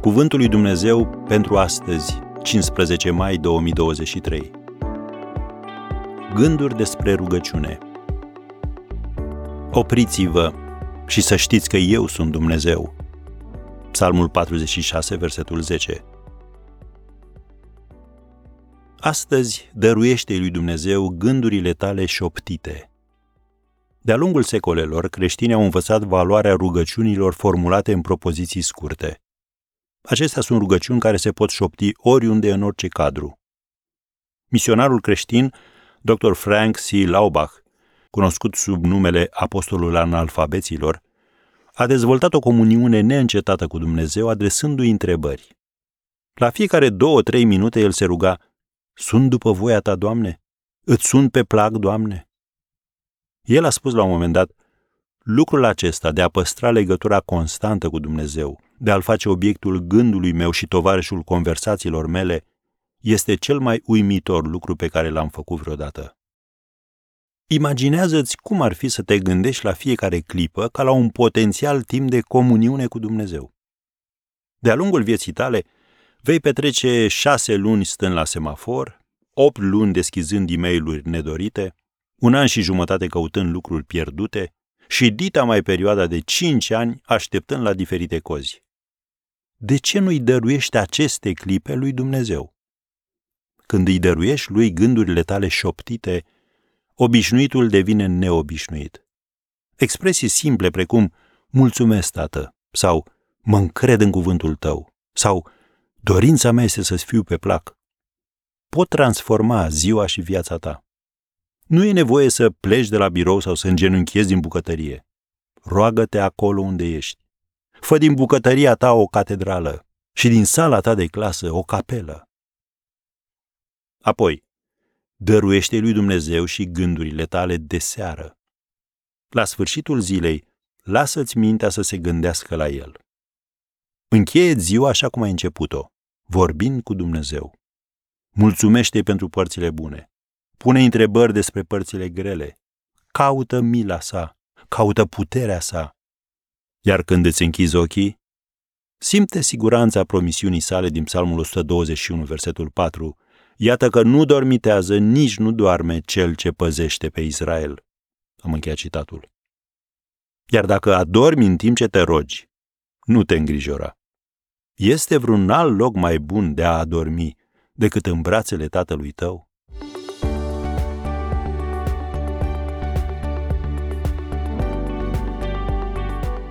Cuvântul lui Dumnezeu pentru astăzi, 15 mai 2023. Gânduri despre rugăciune. Opriți-vă și să știți că eu sunt Dumnezeu. Psalmul 46, versetul 10. Astăzi dăruiește lui Dumnezeu gândurile tale șoptite. De-a lungul secolelor, creștinii au învățat valoarea rugăciunilor formulate în propoziții scurte. Acestea sunt rugăciuni care se pot șopti oriunde în orice cadru. Misionarul creștin, dr. Frank C. Laubach, cunoscut sub numele Apostolul Analfabeților, a dezvoltat o comuniune neîncetată cu Dumnezeu, adresându-i întrebări. La fiecare două-trei minute el se ruga, Sunt după voia ta, Doamne? Îți sunt pe plac, Doamne? El a spus la un moment dat, lucrul acesta de a păstra legătura constantă cu Dumnezeu, de a-l face obiectul gândului meu și tovarășul conversațiilor mele, este cel mai uimitor lucru pe care l-am făcut vreodată. Imaginează-ți cum ar fi să te gândești la fiecare clipă ca la un potențial timp de comuniune cu Dumnezeu. De-a lungul vieții tale, vei petrece șase luni stând la semafor, opt luni deschizând e mail nedorite, un an și jumătate căutând lucruri pierdute și dita mai perioada de cinci ani așteptând la diferite cozi. De ce nu-i dăruiești aceste clipe lui Dumnezeu? Când îi dăruiești lui gândurile tale șoptite, obișnuitul devine neobișnuit. Expresii simple precum mulțumesc, tată, sau mă încred în cuvântul tău, sau dorința mea este să-ți fiu pe plac, pot transforma ziua și viața ta. Nu e nevoie să pleci de la birou sau să îngenunchiezi din bucătărie. Roagă-te acolo unde ești. Fă din bucătăria ta o catedrală și din sala ta de clasă o capelă. Apoi, dăruiește lui Dumnezeu și gândurile tale de seară. La sfârșitul zilei, lasă-ți mintea să se gândească la el. Încheie ziua așa cum ai început-o, vorbind cu Dumnezeu. Mulțumește pentru părțile bune. Pune întrebări despre părțile grele. Caută mila sa, caută puterea sa. Iar când îți închizi ochii, simte siguranța promisiunii sale din Psalmul 121, versetul 4, Iată că nu dormitează, nici nu doarme cel ce păzește pe Israel. Am încheiat citatul. Iar dacă adormi în timp ce te rogi, nu te îngrijora. Este vreun alt loc mai bun de a adormi decât în brațele tatălui tău?